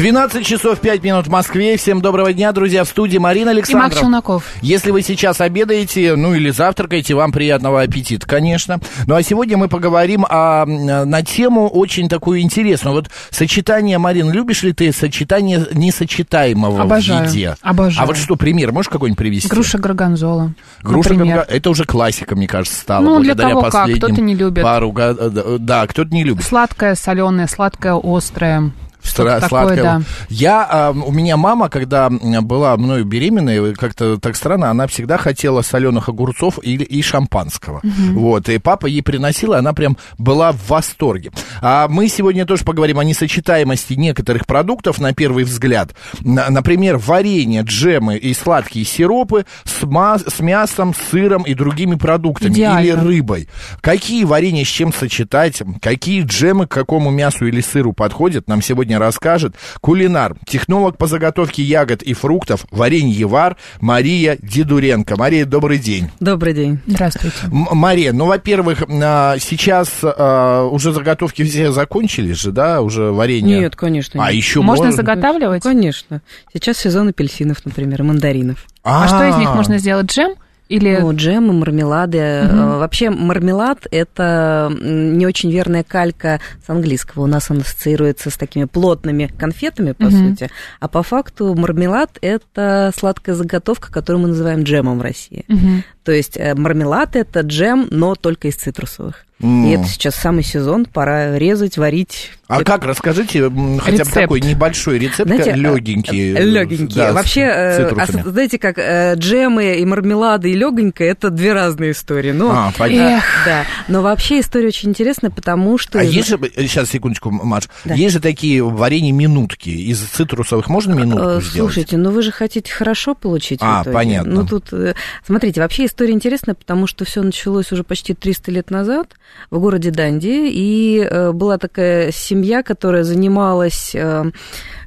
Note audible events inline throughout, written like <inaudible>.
12 часов 5 минут в Москве. Всем доброго дня, друзья. В студии Марина Александров. И Макс Челноков. Если вы сейчас обедаете, ну или завтракаете, вам приятного аппетита, конечно. Ну а сегодня мы поговорим о, на тему очень такую интересную. Вот сочетание, Марин, любишь ли ты сочетание несочетаемого Обожаю. в еде? Обожаю. А вот что, пример, можешь какой-нибудь привести? Груша горгонзола. Груша горгонзола. Это уже классика, мне кажется, стала. Ну, для кого как, кто-то не любит. Пару, го- да, кто-то не любит. Сладкое, соленое, сладкое, острое. Стра- сладкое. да. Я, а, у меня мама, когда была мною беременной, как-то так странно, она всегда хотела соленых огурцов и, и шампанского. Вот, и папа ей приносил, и она прям была в восторге. А мы сегодня тоже поговорим о несочетаемости некоторых продуктов, на первый взгляд. Например, варенье, джемы и сладкие сиропы с, ма- с мясом, сыром и другими продуктами. Идеально. Или рыбой. Какие варенья с чем сочетать, какие джемы к какому мясу или сыру подходят, нам сегодня расскажет кулинар, технолог по заготовке ягод и фруктов, вареньевар Мария Дидуренко. Мария, добрый день. Добрый день. Здравствуйте. М- Мария, ну, во-первых, а, сейчас а, уже заготовки все закончились же, да, уже варенье? Нет, конечно. А нет. еще Можно можно? заготавливать? Конечно. Сейчас сезон апельсинов, например, и мандаринов. А что из них можно сделать? Джем? Или... Ну, джемы, мармелады. Э, Вообще мармелад – это не очень верная калька с английского. У нас он ассоциируется с такими плотными конфетами, по Мгм. сути. А по факту мармелад – это сладкая заготовка, которую мы называем джемом в России. Мгм. То есть э, мармелад – это джем, но только из цитрусовых. М. И это сейчас самый сезон, пора резать, варить. А Это- как, расскажите хотя бы Рецепт. такой небольшой рецепт, Знаете, легенький. Легенькие. да, с Вообще, э, ос- знаете, как э, джемы и мармелады и легонькое это две разные истории. Ну, А, понятно. Эх. да. Но вообще история очень интересная, потому что. А есть же, сейчас, секундочку, Маш, Да. есть же такие варенье минутки. Из цитрусовых можно минутку Э, сделать? Слушайте, ну вы же хотите хорошо получить. в А, итоге. понятно. Ну тут, э, смотрите, вообще история интересная, потому что все началось уже почти 300 лет назад в городе Данди, и э, была такая семья, которая занималась, э,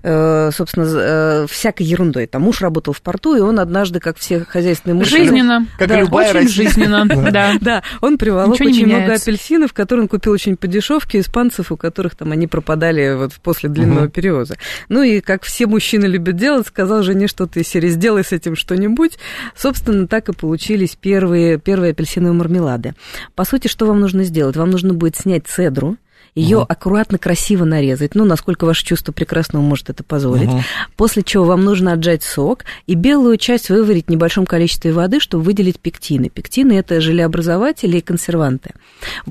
э, собственно, всякой ерундой. Там муж работал в порту, и он однажды, как все хозяйственные мужчины... Жизненно. Как Да, любая Очень Россия. жизненно, <laughs> да. Да, он приволок Ничего очень много апельсинов, которые он купил очень по дешевке испанцев, у которых там они пропадали вот после длинного перевоза. Ну и как все мужчины любят делать, сказал жене что-то из серии «сделай с этим что-нибудь». Собственно, так и получились первые, первые апельсиновые мармелады. По сути, что вам нужно сделать? Вам нужно будет снять цедру, ее Мгм. аккуратно, красиво нарезать, ну, насколько ваше чувство прекрасного может это позволить. Мгм. После чего вам нужно отжать сок и белую часть выварить в небольшом количестве воды, чтобы выделить пектины. Пектины – это желеобразователи и консерванты.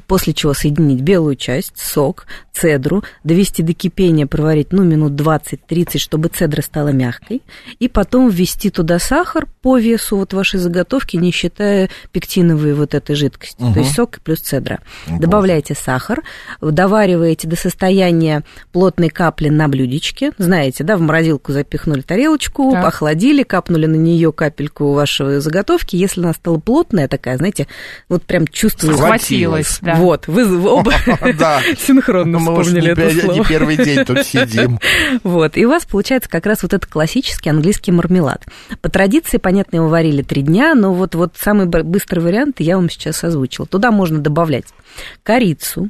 После чего соединить белую часть, сок, цедру, довести до кипения, проварить, ну, минут 20-30, чтобы цедра стала мягкой, и потом ввести туда сахар по весу вот вашей заготовки, не считая пектиновой вот этой жидкости, Мгм. то есть сок плюс цедра. Ну, Добавляйте сахар, довариваете до состояния плотной капли на блюдечке. Знаете, да, в морозилку запихнули тарелочку, Так. охладили, капнули на нее капельку вашей заготовки. Если она стала плотная такая, знаете, вот прям чувствуете. Схватилась, да. Вот, вы оба <laughs> <laughs> синхронно Ну, вспомнили это пя- не слово. первый день тут сидим. <laughs> Вот, и у вас получается как раз вот этот классический английский мармелад. По традиции, понятно, его варили три дня, но вот, вот самый быстрый вариант я вам сейчас озвучила. Туда можно добавлять корицу,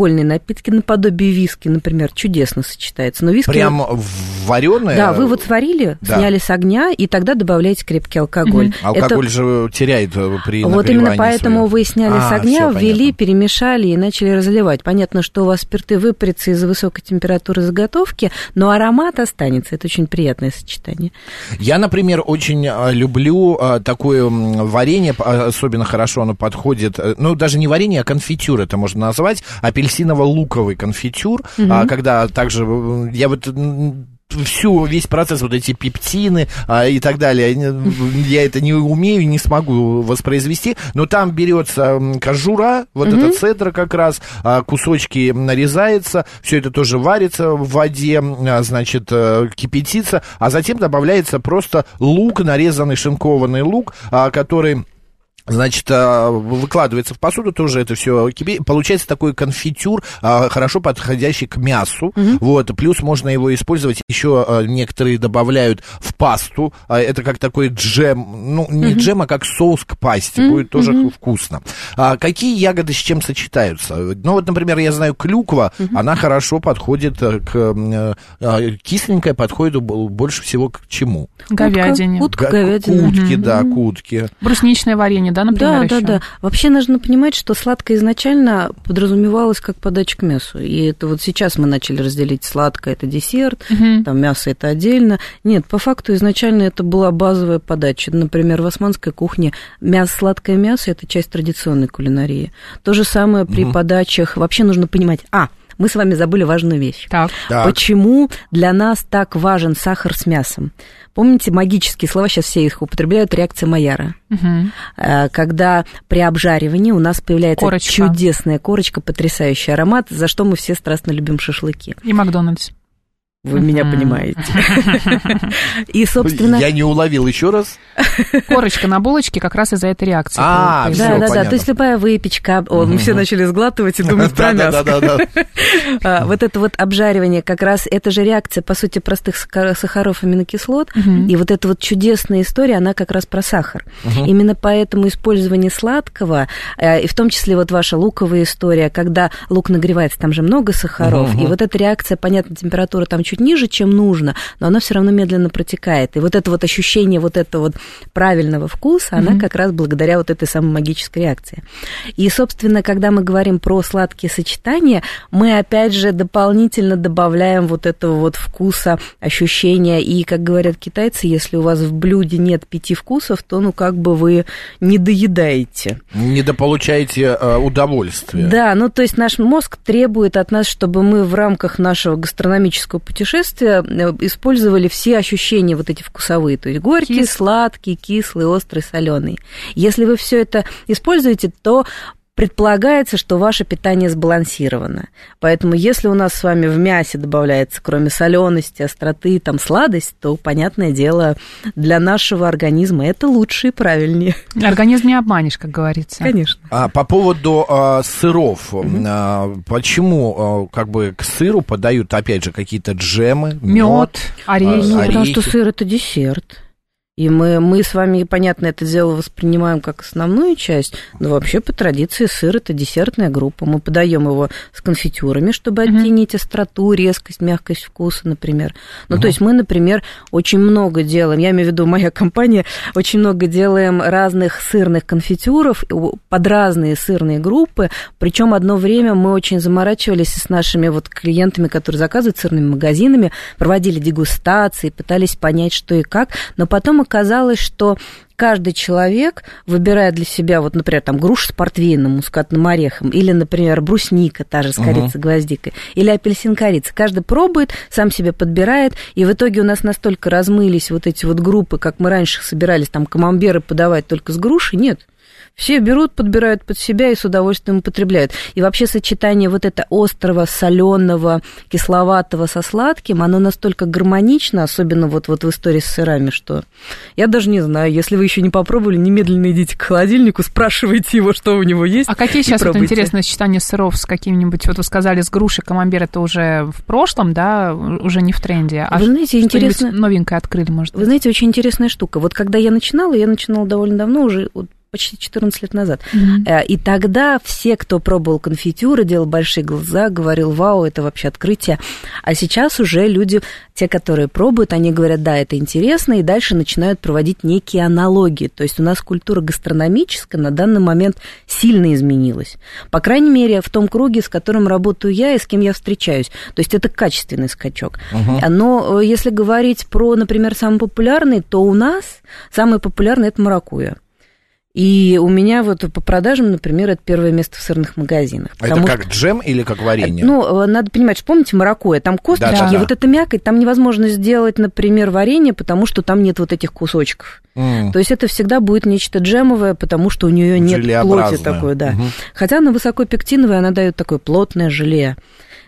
алкогольные напитки наподобие виски, например, чудесно сочетается. Но виски... Прям вареное? Да, вы вот сварили, Да. сняли с огня, и тогда добавляете крепкий алкоголь. Алкоголь Это- же теряет э, при вот именно поэтому своем. вы сняли А, с огня, всё ввели, понятно. перемешали и начали разливать. Понятно, что у вас спирты выпарятся из-за высокой температуры заготовки, но аромат останется. Это очень приятное сочетание. Я, например, очень а, люблю а, такое варенье, особенно хорошо оно подходит, э, ну, даже не варенье, а конфитюр это можно назвать, апельсиново-луковый конфитюр, а, когда также, э, я вот всю, весь процесс, вот эти пептины а, и так далее, я- это не умею, не смогу воспроизвести, но там берется кожура, вот эта цедра как раз, а, кусочки нарезается, все это тоже варится в воде, а, значит, э, кипятится, а затем добавляется просто лук, нарезанный шинкованный лук, а, который Значит, а, выкладывается в посуду, тоже это все. Получается такой конфитюр, а, хорошо подходящий к мясу. Вот, плюс можно его использовать. Еще а, некоторые добавляют в пасту. Это как такой джем, ну, не джем, а как соус к пасте. Будет тоже вкусно. А Какие ягоды с чем сочетаются? Ну, вот, например, я знаю, клюква, она хорошо подходит э, к... э, Кисленькая подходит больше всего к чему? Говядине. Утка, Га- говядина. К утке, да, к утке. Брусничное варенье, да, например, Да, еще? да, да. Вообще нужно понимать, что сладкое изначально подразумевалось как подача к мясу. И это вот сейчас мы начали разделить сладкое это десерт, Мгм. там мясо это отдельно. Нет, по факту изначально это была базовая подача. Например, в османской кухне мясо, сладкое мясо это часть традиционной кулинарии. То же самое при подачах. Вообще нужно понимать. А, мы с вами забыли важную вещь. Так. Так. Почему для нас так важен сахар с мясом? Помните магические слова, сейчас все их употребляют, реакция Майяра. Э, когда при обжаривании у нас появляется Корочка. чудесная корочка, потрясающий аромат, за что мы все страстно любим шашлыки. И Макдональдс. Вы меня понимаете. <laughs> И, собственно... Я не уловил еще раз. Корочка на булочке как раз из-за этой реакции. А, Да, да, да. понятно. То есть любая выпечка, о, мы все начали сглатывать и думать про мясо. <laughs> А, Вот это вот обжаривание, как раз это же реакция, по сути, простых сахар- сахаров, аминокислот. И вот эта вот чудесная история, она как раз про сахар. Именно поэтому использование сладкого, э, и в том числе вот ваша луковая история, когда лук нагревается, там же много сахаров, и вот эта реакция, понятно, температура там чуть ниже, чем нужно, но она все равно медленно протекает. И вот это вот ощущение вот этого вот правильного вкуса, она как раз благодаря вот этой самой магической реакции. И, собственно, когда мы говорим про сладкие сочетания, мы опять же дополнительно добавляем вот этого вот вкуса, ощущения. И, как говорят китайцы, если у вас в блюде нет пяти вкусов, то, ну, как бы вы не доедаете. Недополучаете э, удовольствие. Да, ну, то есть наш мозг требует от нас, чтобы мы в рамках нашего гастрономического путешествия э, использовали все ощущения вот эти вкусовые, то есть горький, Кис- сладкий, кислый, острый, соленый. Если вы все это используете, то предполагается, что ваше питание сбалансировано. Поэтому если у нас с вами в мясе добавляется, кроме солености, остроты, там сладость, то, понятное дело, для нашего организма это лучше и правильнее. Организм не обманешь, как говорится. Конечно. А, по поводу а, сыров, а, почему а, как бы к сыру подают опять же какие-то джемы, Мед, а, орехи. Ну, потому орехи. что сыр это десерт. И мы, мы с вами, понятно, это дело воспринимаем как основную часть, но вообще по традиции сыр это десертная группа. Мы подаем его с конфитюрами, чтобы Мгм. оттенить остроту, резкость, мягкость вкуса, например. Ну, то есть мы, например, очень много делаем, я имею в виду моя <laughs> компания, очень много делаем разных сырных конфитюров под разные сырные группы. Причем одно время мы очень заморачивались с нашими вот клиентами, которые заказывают сырными магазинами, проводили дегустации, пытались понять, что и как. Но потом оказалось, что каждый человек, выбирая для себя, вот, например, там, грушу с портвейном, мускатным орехом, или, например, брусника, та же с корицей, гвоздикой, или апельсин корица, каждый пробует, сам себе подбирает, и в итоге у нас настолько размылись вот эти вот группы, как мы раньше собирались там камамберы подавать только с грушей, нет. Все берут, подбирают под себя и с удовольствием употребляют. И вообще сочетание вот это острого, соленого, кисловатого со сладким, оно настолько гармонично, особенно вот, вот в истории с сырами, что я даже не знаю, если вы еще не попробовали, немедленно идите к холодильнику, спрашивайте его, что у него есть. А какие сейчас вот пробуйте. интересное сочетание сыров с каким-нибудь, вот вы сказали, с грушей, камамбер, это уже в прошлом, да, уже не в тренде. А Вы знаете, интересно- новенькое открыли, может Вы быть? знаете, очень интересная штука. Вот когда я начинала, я начинала довольно давно, уже вот почти 14 лет назад. Э, И тогда все, кто пробовал конфитюры, делал большие глаза, говорил, вау, это вообще открытие. А сейчас уже люди, те, которые пробуют, они говорят, да, это интересно, и дальше начинают проводить некие аналогии. То есть у нас культура гастрономическая на данный момент сильно изменилась. По крайней мере, в том круге, с которым работаю я и с кем я встречаюсь. То есть это качественный скачок. Но э, если говорить про, например, самый популярный, то у нас самый популярный это маракуйя. И у меня вот по продажам, например, это первое место в сырных магазинах. Это потому как джем или как варенье? ну, э, надо понимать, что помните маракуйя, там косточки, Да-да-да. и вот эта мякоть, там невозможно сделать, например, варенье, потому что там нет вот этих кусочков. М. То есть это всегда будет нечто джемовое, потому что у нее нет плоти такой, да. Мгм. Хотя она высокопектиновая, она дает такое плотное желе.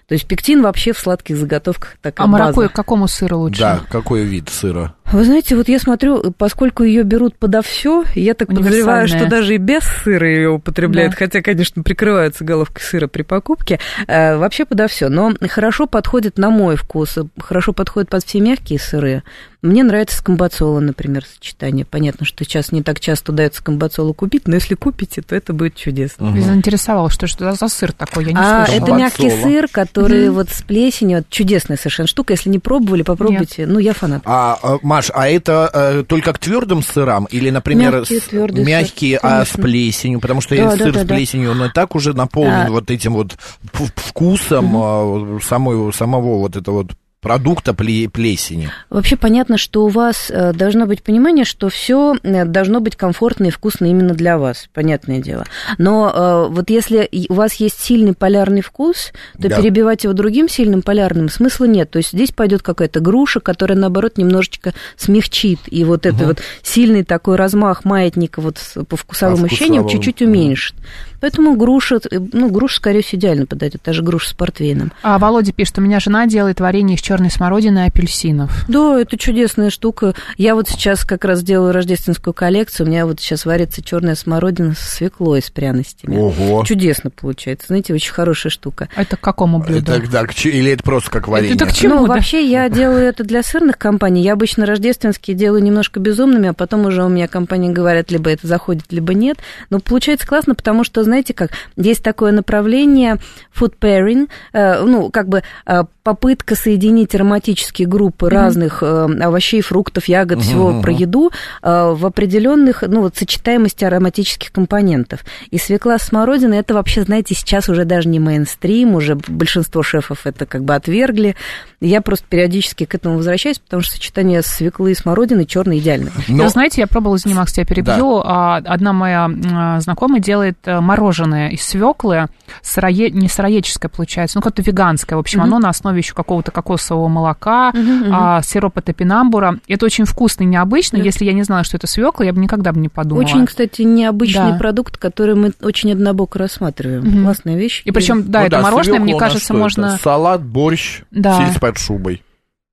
То есть пектин вообще в сладких заготовках такая А маракуйя к какому сыру лучше? Да, какой вид сыра? Вы знаете, вот я смотрю, поскольку ее берут подо все, я так подозреваю, что даже и без сыра ее употребляют, да. хотя, конечно, прикрываются головкой сыра при покупке, э, вообще подо все. Но хорошо подходит на мой вкус, хорошо подходит под все мягкие сыры. Мне нравится скомбацола, например, сочетание. Понятно, что сейчас не так часто удается скомбацолу купить, но если купите, то это будет чудесно. Угу. заинтересовало, что что за сыр такой, я не а, слышала. Это мягкий сыр, который угу. вот с плесенью, вот, чудесная совершенно штука. Если не пробовали, попробуйте. Нет. Ну, я фанат. А, а Маш, а это э, только к твердым сырам или, например, мягкие, с, мягкие, сыр, а с плесенью? Потому что да, сыр да, с плесенью, он и так уже наполнен а... вот этим вот вкусом угу. самого, самого вот этого вот продукта плесени. Вообще понятно, что у вас э, должно быть понимание, что все э, должно быть комфортно и вкусно именно для вас, понятное дело. Но э, вот если у вас есть сильный полярный вкус, то да. перебивать его другим сильным полярным смысла нет. То есть здесь пойдет какая-то груша, которая, наоборот, немножечко смягчит. И вот угу. этот вот сильный такой размах маятника вот по вкусовым а ощущениям чуть-чуть уменьшит. Поэтому груша, ну, груша, скорее всего, идеально подойдет, даже груша с портвейном. А Володя пишет, у меня жена делает варенье из черной смородины и апельсинов. Да, это чудесная штука. Я вот сейчас как раз делаю рождественскую коллекцию, у меня вот сейчас варится черная смородина со свеклой, с пряностями. Ого. Чудесно получается. Знаете, очень хорошая штука. Это к какому блюду? Это, да, или это просто как варенье? Это к чему? Ну, да? вообще я делаю это для сырных компаний. Я обычно рождественские делаю немножко безумными, а потом уже у меня компании говорят, либо это заходит, либо нет. Но получается классно, потому что знаете как, есть такое направление food pairing, э, ну, как бы э, попытка соединить ароматические группы mm-hmm. разных э, овощей, фруктов, ягод, mm-hmm. всего про еду в определенных, ну, вот сочетаемости ароматических компонентов. И свекла с смородиной, это вообще, знаете, сейчас уже даже не мейнстрим, уже большинство шефов это как бы отвергли. Я просто периодически к этому возвращаюсь, потому что сочетание свеклы и смородины черно идеально. Но... знаете, я пробовала заниматься, тебя перебью. Да. Одна моя знакомая делает мороженое сделанное из свеклы, сырое, не сыроедческое получается, ну, какое-то веганское. В общем, mm-hmm. оно на основе еще какого-то кокосового молока, mm-hmm. а, сиропа топинамбура. Это очень вкусно и необычно. Yeah. Если я не знала, что это свекла, я бы никогда бы не подумала. Очень, кстати, необычный да. продукт, который мы очень однобоко рассматриваем. Mm-hmm. Классная вещь. И причем, да, ну, это да, мороженое, мне кажется, можно... Это? Салат, борщ, да. сельдь под шубой.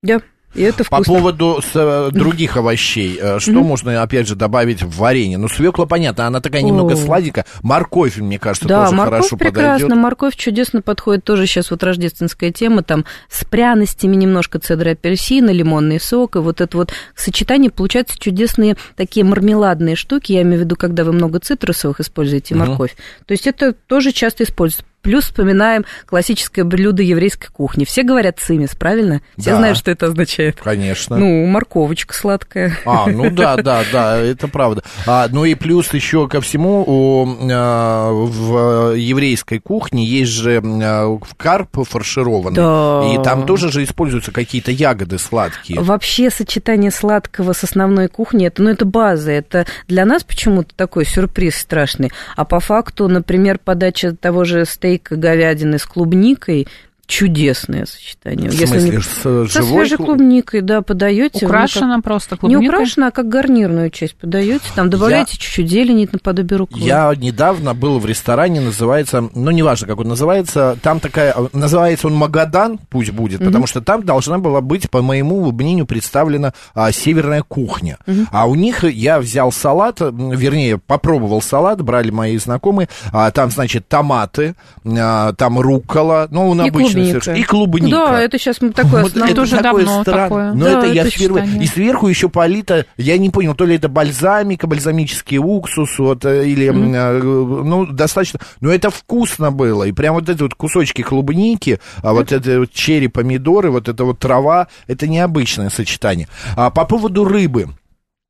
Да. Yeah. И это вкусно. По поводу с, э, других овощей, э, что можно, опять же, добавить в варенье? Ну, свекла, понятно, она такая немного сладенькая. Морковь, мне кажется, да, тоже морковь хорошо прекрасно, подойдет. морковь чудесно подходит. Тоже сейчас вот рождественская тема, там с пряностями немножко цедры апельсина, лимонный сок, и вот это вот сочетание получаются чудесные такие мармеладные штуки. Я имею в виду, когда вы много цитрусовых используете морковь. То есть это тоже часто используется. Плюс вспоминаем классическое блюдо еврейской кухни. Все говорят цимис, правильно? Все да, знают, что это означает. Конечно. Ну, морковочка сладкая. А, ну да, <laughs> да, да, это правда. А, ну и плюс еще ко всему у, а, в еврейской кухне есть же а, карп фаршированный. Да. И там тоже же используются какие-то ягоды сладкие. Вообще сочетание сладкого с основной кухней, это, ну, это база. Это для нас почему-то такой сюрприз страшный. А по факту, например, подача того же стейка стейк говядины с клубникой чудесное сочетание. В смысле, Если не... с живой Со свежей клубникой, да, подаете. Украшена как... просто клубникой? Не украшена, а как гарнирную часть подаете. Там добавляете я... чуть-чуть зелени наподобие руколы. Я недавно был в ресторане, называется, ну, неважно, как он называется, там такая, называется он Магадан, пусть будет, mm-hmm. потому что там должна была быть, по моему мнению, представлена а, северная кухня. Mm-hmm. А у них я взял салат, вернее, попробовал салат, брали мои знакомые, а, там, значит, томаты, а, там рукола, ну, он обычный клубника. И клубника. Да, это сейчас такое, вот это тоже такое давно стран... такое. Но да, это я впервые. И сверху еще полито, я не понял, то ли это бальзамика, бальзамический уксус, вот, э, или, mm. ну, достаточно, но это вкусно было. И прям вот эти вот кусочки клубники, а вот это вот черри, помидоры, вот эта вот трава, это необычное сочетание. А по поводу рыбы.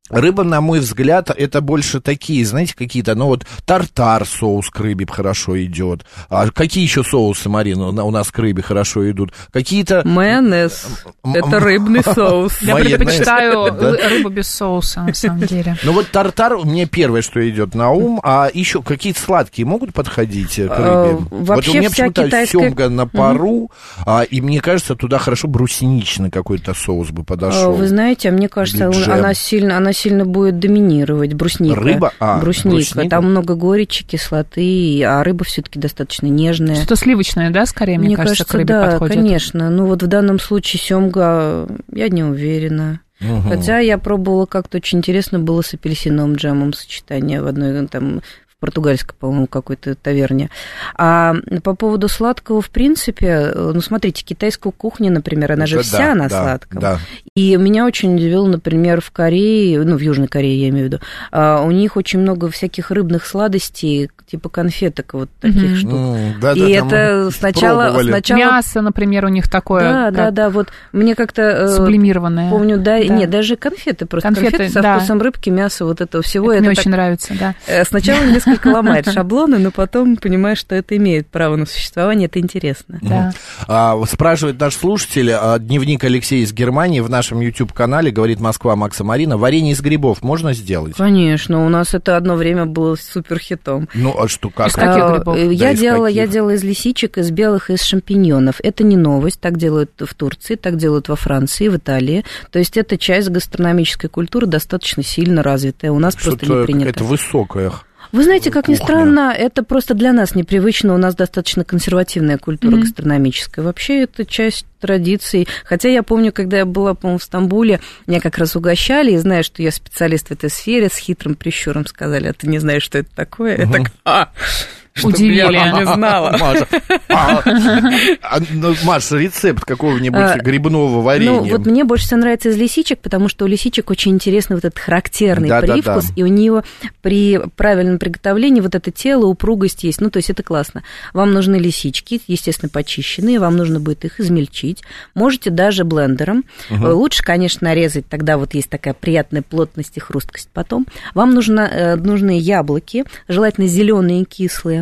Рыба, на мой взгляд, это больше такие, знаете, какие-то, ну вот тартар соус к рыбе хорошо идет. А какие еще соусы, Марина, у нас к рыбе хорошо идут? Какие-то... Майонез. Это рыбный <laughs> соус. Я предпочитаю <laughs> рыбу без соуса, на самом деле. Ну вот тартар мне первое, что идет на ум, а еще какие-то сладкие могут подходить к а, рыбе? Вот у меня почему-то семга на пару, а, и мне кажется, туда хорошо брусничный какой-то соус бы подошел. Вы знаете, мне кажется, она сильно, она сильно будет доминировать брусника. Рыба? А, брусника. брусника. Там много горечи, кислоты, а рыба все-таки достаточно нежная. Что-то сливочное, да, скорее, мне, мне кажется, кажется, к рыбе да, подходит? конечно. Ну вот в данном случае семга, я не уверена. Угу. Хотя я пробовала как-то очень интересно было с апельсиновым джемом сочетание в одной там португальской, по-моему, какой-то таверне. А по поводу сладкого, в принципе, ну, смотрите, китайская кухня, например, она Это же вся да, на да, сладком. Да. И меня очень удивило, например, в Корее, ну, в Южной Корее, я имею в виду, а, у них очень много всяких рыбных сладостей, типа конфеток, вот таких mm-hmm. штук. Mm, да, и да, это сначала, сначала... Мясо, например, у них такое. Да, да, да, вот мне как-то... Э, Сублимированное. Помню, да, да. нет, даже конфеты, просто конфеты, конфеты со да. вкусом рыбки, мяса, вот этого всего. Это, это мне так... очень нравится, да. Э, сначала несколько <laughs> несколько ломает шаблоны, но потом понимаешь, что это имеет право на существование, это интересно. Да. А, спрашивает наш слушатель, а, дневник Алексея из Германии в нашем YouTube-канале, говорит Москва Макса Марина, варенье из грибов можно сделать? Конечно, у нас это одно время было супер хитом. Ну, а что, как? Из каких а, грибов? Я, да, делала, я делала из лисичек, из белых, из шампиньонов. Это не новость, так делают в Турции, так делают во Франции, в Италии. То есть это часть гастрономической культуры достаточно сильно развитая. У нас что просто не принято. Это высокая вы знаете, как ни странно, это просто для нас непривычно. У нас достаточно консервативная культура mm-hmm. гастрономическая. Вообще это часть традиций. Хотя я помню, когда я была, по-моему, в Стамбуле, меня как раз угощали, и зная, что я специалист в этой сфере, с хитрым прищуром сказали, а ты не знаешь, что это такое? Mm-hmm. Я так, а, Удивили. Я не <laughs> знала. Маша, а, а, ну, Маша, рецепт какого-нибудь а, грибного варенья. Ну, вот мне больше всего нравится из лисичек, потому что у лисичек очень интересный вот этот характерный да, привкус, да, да. и у нее при правильном приготовлении вот это тело, упругость есть. Ну, то есть это классно. Вам нужны лисички, естественно, почищенные, вам нужно будет их измельчить. Можете даже блендером. Угу. Лучше, конечно, нарезать, тогда вот есть такая приятная плотность и хрусткость потом. Вам нужно, э, нужны яблоки, желательно зеленые, кислые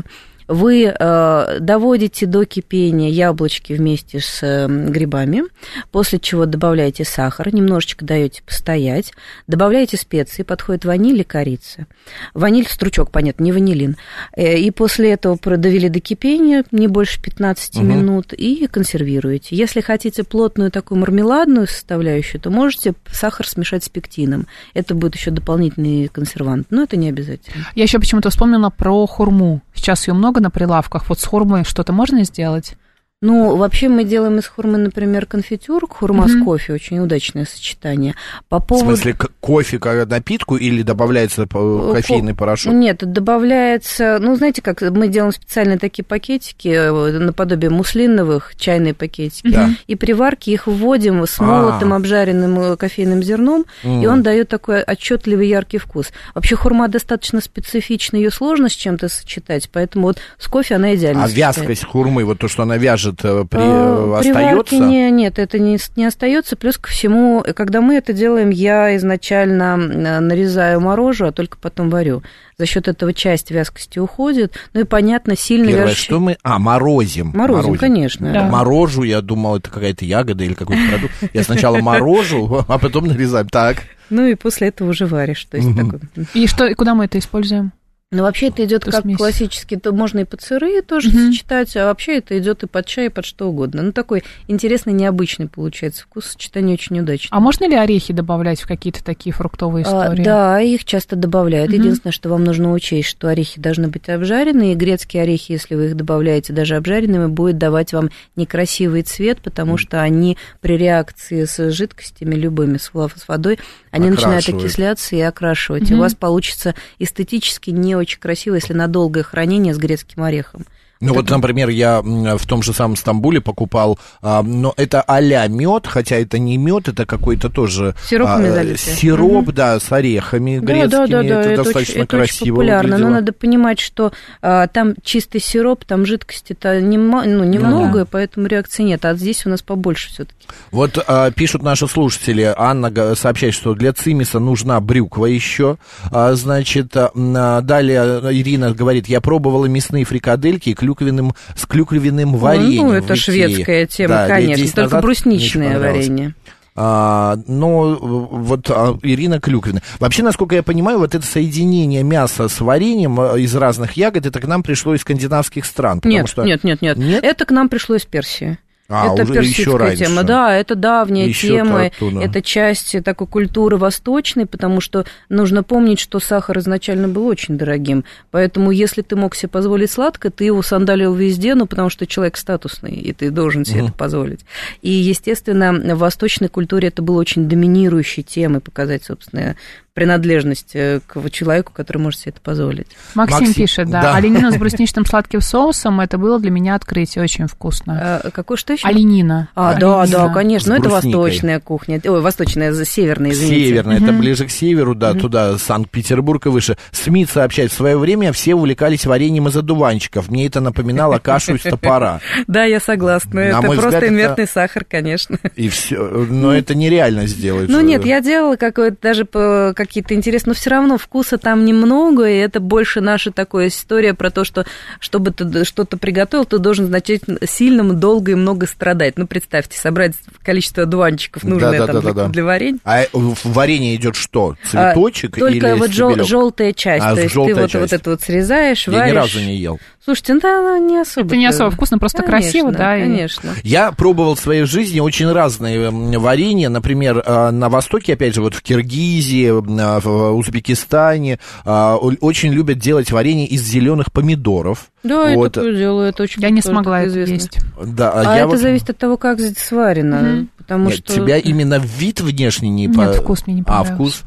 вы э, доводите до кипения яблочки вместе с э, грибами, после чего добавляете сахар, немножечко даете постоять, добавляете специи, подходит ваниль и корица. Ваниль стручок, понятно, не ванилин. Э, и после этого продавили до кипения, не больше 15 угу. минут, и консервируете. Если хотите плотную такую мармеладную составляющую, то можете сахар смешать с пектином. Это будет еще дополнительный консервант, но это не обязательно. Я еще почему-то вспомнила про хурму. Сейчас ее много на прилавках. Вот с хурмой что-то можно сделать? Ну, вообще мы делаем из хурмы, например, конфитюр, хурма mm-hmm. с кофе, очень удачное сочетание. По поводу... В смысле, кофе как напитку или добавляется кофейный порошок? Нет, добавляется, ну, знаете, как мы делаем специально такие пакетики, э, наподобие муслиновых, чайные пакетики, да. и при варке их вводим с молотым А-а-а. обжаренным э, кофейным зерном, mm. и он дает такой отчетливый яркий вкус. Вообще хурма достаточно специфична, ее сложно с чем-то сочетать, поэтому вот с кофе она идеально А сочетает. вязкость хурмы, вот то, что она вяжет, может, э, при, а, остается? Не, нет, это не, не остается. Плюс ко всему, когда мы это делаем, я изначально нарезаю морожу, а только потом варю. За счет этого часть вязкости уходит. Ну и понятно, сильно Первое, вяжущий... что мы... А, морозим. Морозим, морозим. конечно. Да. Морожу, я думал, это какая-то ягода или какой-то продукт. Я сначала морожу, а потом нарезаем. Так. Ну и после этого уже варишь. То есть такой... И что, куда мы это используем? Ну, вообще это идет как смесь. классический, то можно и под сырые тоже угу. сочетать, а вообще это идет и под чай, и под что угодно. Ну, такой интересный, необычный получается вкус, сочетание очень удачное. А можно ли орехи добавлять в какие-то такие фруктовые а, истории? А, да, их часто добавляют. Угу. Единственное, что вам нужно учесть, что орехи должны быть обжаренные, и грецкие орехи, если вы их добавляете даже обжаренными, будет давать вам некрасивый цвет, потому угу. что они при реакции с жидкостями любыми, с водой, они начинают окисляться и окрашивать. Угу. И у вас получится эстетически не очень красиво, если на долгое хранение с грецким орехом. Ну вот, например, я в том же самом Стамбуле покупал, а, но это а-ля мед, хотя это не мед, это какой-то тоже Сиропами а, сироп, угу. да, с орехами грецкими. Да, да, да, это, это достаточно очень, красиво. Это очень популярно, выглядело. но надо понимать, что а, там чистый сироп, там жидкости-то не, ну, немного, ну, да. поэтому реакции нет, а здесь у нас побольше все-таки. Вот а, пишут наши слушатели, Анна сообщает, что для цимиса нужна брюква еще, а, значит, а, далее Ирина говорит, я пробовала мясные фрикадельки, клюквенным, с клюквенным вареньем. Ну, это шведская тема, да, конечно, только брусничное варенье. А, но вот а, Ирина Клюквина. Вообще, насколько я понимаю, вот это соединение мяса с вареньем а, из разных ягод, это к нам пришло из скандинавских стран. Нет, что... нет, нет, нет, нет. Это к нам пришло из Персии. А, это уже персидская еще раньше. тема, да, это давняя Еще тема, оттуда. это часть такой культуры восточной, потому что нужно помнить, что сахар изначально был очень дорогим, поэтому если ты мог себе позволить сладкое, ты его сандалил везде, ну, потому что человек статусный, и ты должен себе это позволить. И, естественно, в восточной культуре это было очень доминирующей темой, показать, собственно, принадлежность э, к человеку, который может себе это позволить. Максим, Максим, пишет, да. да. Оленина <laughs> с брусничным сладким соусом, это было для меня открытие, очень вкусно. А, какой что еще? Оленина. А, да, Оленина. да, конечно. С Ну, это восточная кухня. Ой, восточная, за- северная, извините. Северная, это ближе к северу, да, туда, Санкт-Петербург и выше. СМИ сообщает, в свое время все увлекались вареньем из одуванчиков. Мне это напоминало кашу из топора. <laughs> Да, я согласна. На это мой просто взгляд, это- инвертный сахар, конечно. И все. Но это нереально сделать. Ну нет, я делала какое-то даже по- какие-то интересные, но все равно вкуса там немного, и это больше наша такая история про то, что чтобы ты что-то приготовил, ты должен значительно сильно, долго и много страдать. Ну, представьте, собрать количество одуванчиков, нужное там Да-да-да-да-да. для, для варенья. А в варенье идет что? Цветочек А, Только или вот стебелек? желтая часть, А, то есть желтая ты вот, часть. вот это вот срезаешь, Я варишь. ни разу не ел. Слушайте, ну да, она не особо. Это не особо вкусно, просто красиво, да, и- Конечно. Я пробовал в своей жизни очень разные варенья. Например, э, на Востоке, опять же, вот в Киргизии, э, в Узбекистане э, о- очень любят делать варенье из зеленых помидоров. Да, Вот. я такое делаю, это очень Я не смогла это известно. есть. Да, А, я это вот- зависит от того, как здесь сварено. Потому Нет, что... тебя именно вид внешний не Нет, по- вкус мне не А, понравился. вкус.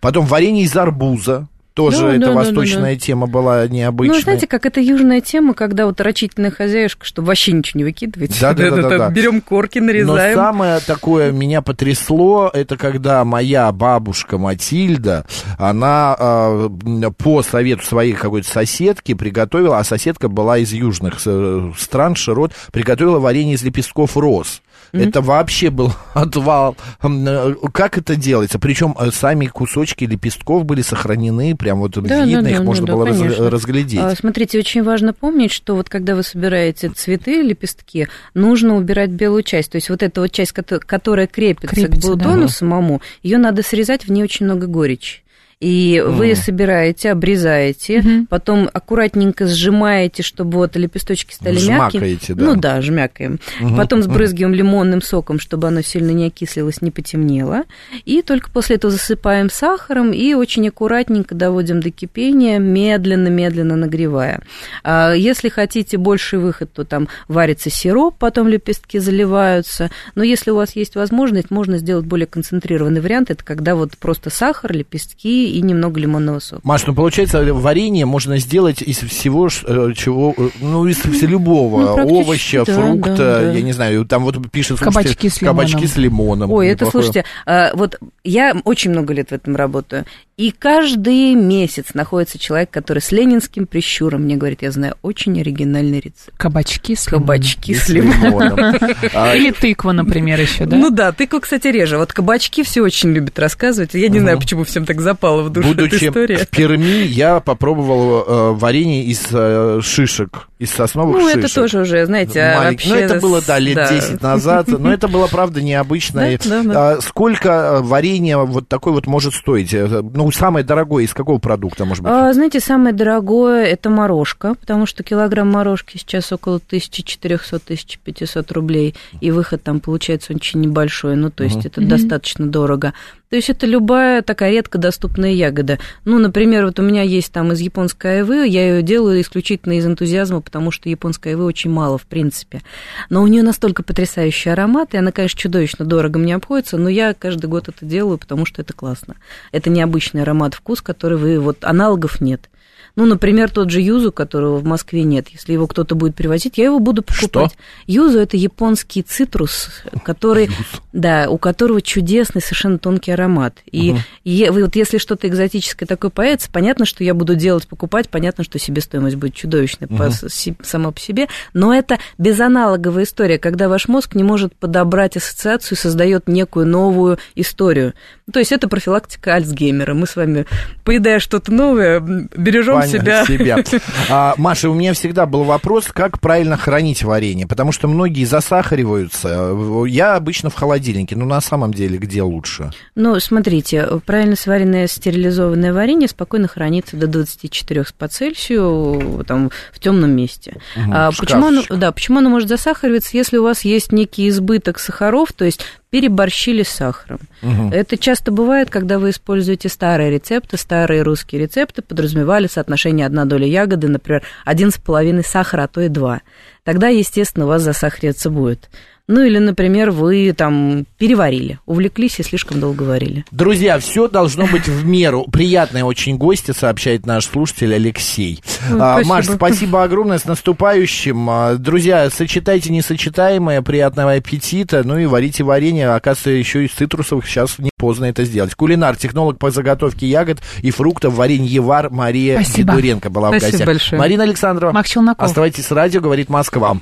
Потом варенье из арбуза. Тоже Да, это да, да, восточная тема была необычная. Ну, знаете, как это южная тема, когда вот рачительная хозяюшка, чтобы вообще ничего не выкидывать. Да-да-да-да-да. <laughs> Берем корки, Но нарезаем. самое такое меня потрясло, это когда моя бабушка Матильда, она э, по совету своей какой-то соседки приготовила, а соседка была из южных э, стран, широт, приготовила варенье из лепестков роз. Это вообще был <laughs> отвал. Э, Как это делается? Причем э, сами кусочки лепестков были сохранены, прям вот Да, видно, да, их да, можно да, было раз- конечно. разглядеть. А, Смотрите, очень важно помнить, что вот когда вы собираете цветы, лепестки, нужно убирать белую часть. То есть вот эта вот часть, кото- которая крепится, Крепится, к да. бутону Мгм. самому, ее надо срезать, в ней очень много горечи. И вы собираете, обрезаете, Мгм. потом аккуратненько сжимаете, чтобы вот лепесточки стали мягкие. Жмакаете, да. Ну да, жмякаем. Мгм, Потом сбрызгиваем лимонным соком, чтобы оно сильно не окислилось, не потемнело. И только после этого засыпаем сахаром и очень аккуратненько доводим до кипения, медленно-медленно нагревая. А если хотите больший выход, то там варится сироп, потом лепестки заливаются. Но если у вас есть возможность, можно сделать более концентрированный вариант. Это когда вот просто сахар, лепестки и немного лимонного сока. Маш, ну получается, варенье можно сделать из всего, э, чего, э, ну, из вс- любого Ну, практически, овоща, да, фрукта, да, да. я не знаю, там вот пишет, слушайте, Кабачки с лимоном. кабачки с лимоном. Ой, это, неплохое. слушайте, а, вот я очень много лет в этом работаю, и каждый месяц находится человек, который с ленинским прищуром мне говорит, я знаю очень оригинальный рецепт. Кабачки с лимоном. Кабачки с лимоном. <laughs> А, Или тыква, например, еще, да? Ну да, тыква, кстати, реже. Вот кабачки все очень любят рассказывать. Я не знаю, почему всем так запала в душу эта Будучи история. в Перми, я попробовал э, варенье из э, шишек, из сосновых Ну, шишек. это тоже уже, знаете, Малень- вообще... Ну, это было, да, лет 10 назад, но это было, правда, необычно. Да, да, да. а, Сколько э, варенья вот такой вот может стоить? Э, Ну, самое дорогое из какого продукта, может быть? А, знаете, самое дорогое это морожка, потому что килограмм морожки сейчас около 1400-1500 рублей, и выход там получается очень небольшой, ну, то есть это достаточно дорого. То есть это любая такая редко доступная ягода. Ну, например, вот у меня есть там из японской айвы, я ее делаю исключительно из энтузиазма, потому что японской айвы очень мало, в принципе. Но у нее настолько потрясающий аромат, и она, конечно, чудовищно дорого мне обходится, но я каждый год это делаю, потому что это классно. Это необычный аромат, вкус, который вы, вот аналогов нет. Ну, например, тот же юзу, которого в Москве нет. Если его кто-то будет привозить, я его буду покупать. Юзу это японский цитрус, который, да, у которого чудесный совершенно тонкий аромат. И е- вы вот если что-то экзотическое такое появится, понятно, что я буду делать, покупать, понятно, что себестоимость будет чудовищная по с- си- сама по себе, но это безаналоговая история, когда ваш мозг не может подобрать ассоциацию и создает некую новую историю. То есть это профилактика Альцгеймера. Мы с вами, поедая что-то новое, бережем себя. себя. <laughs> А, Маша, у меня всегда был вопрос, как правильно хранить варенье, потому что многие засахариваются. Я обычно в холодильнике, но на самом деле где лучше? Ну, смотрите, правильно сваренное стерилизованное варенье спокойно хранится до 24 по Цельсию там, в темном месте. Угу, а, почему, оно, да, почему оно может засахариваться, если у вас есть некий избыток сахаров, то есть переборщили с сахаром. Угу. Это часто бывает, когда вы используете старые рецепты, старые русские рецепты подразумевали соотношение одна доля ягоды, например, один с половиной сахара, а то и два. Тогда, естественно, у вас засахариваться будет. Ну или, например, вы там переварили, увлеклись и слишком долго варили. Друзья, все должно быть в меру. Приятные очень гости, сообщает наш слушатель Алексей. Ой, а, спасибо. Маш, спасибо огромное, с наступающим. А, друзья, сочетайте несочетаемое, приятного аппетита, ну и варите варенье. Оказывается, еще из цитрусовых сейчас не поздно это сделать. Кулинар, технолог по заготовке ягод и фруктов, вареньевар Мария Спасибо. Федоренко была Спасибо в гостях. большое. Марина Александрова. Макс Челноков. Оставайтесь с радио, говорит Москва.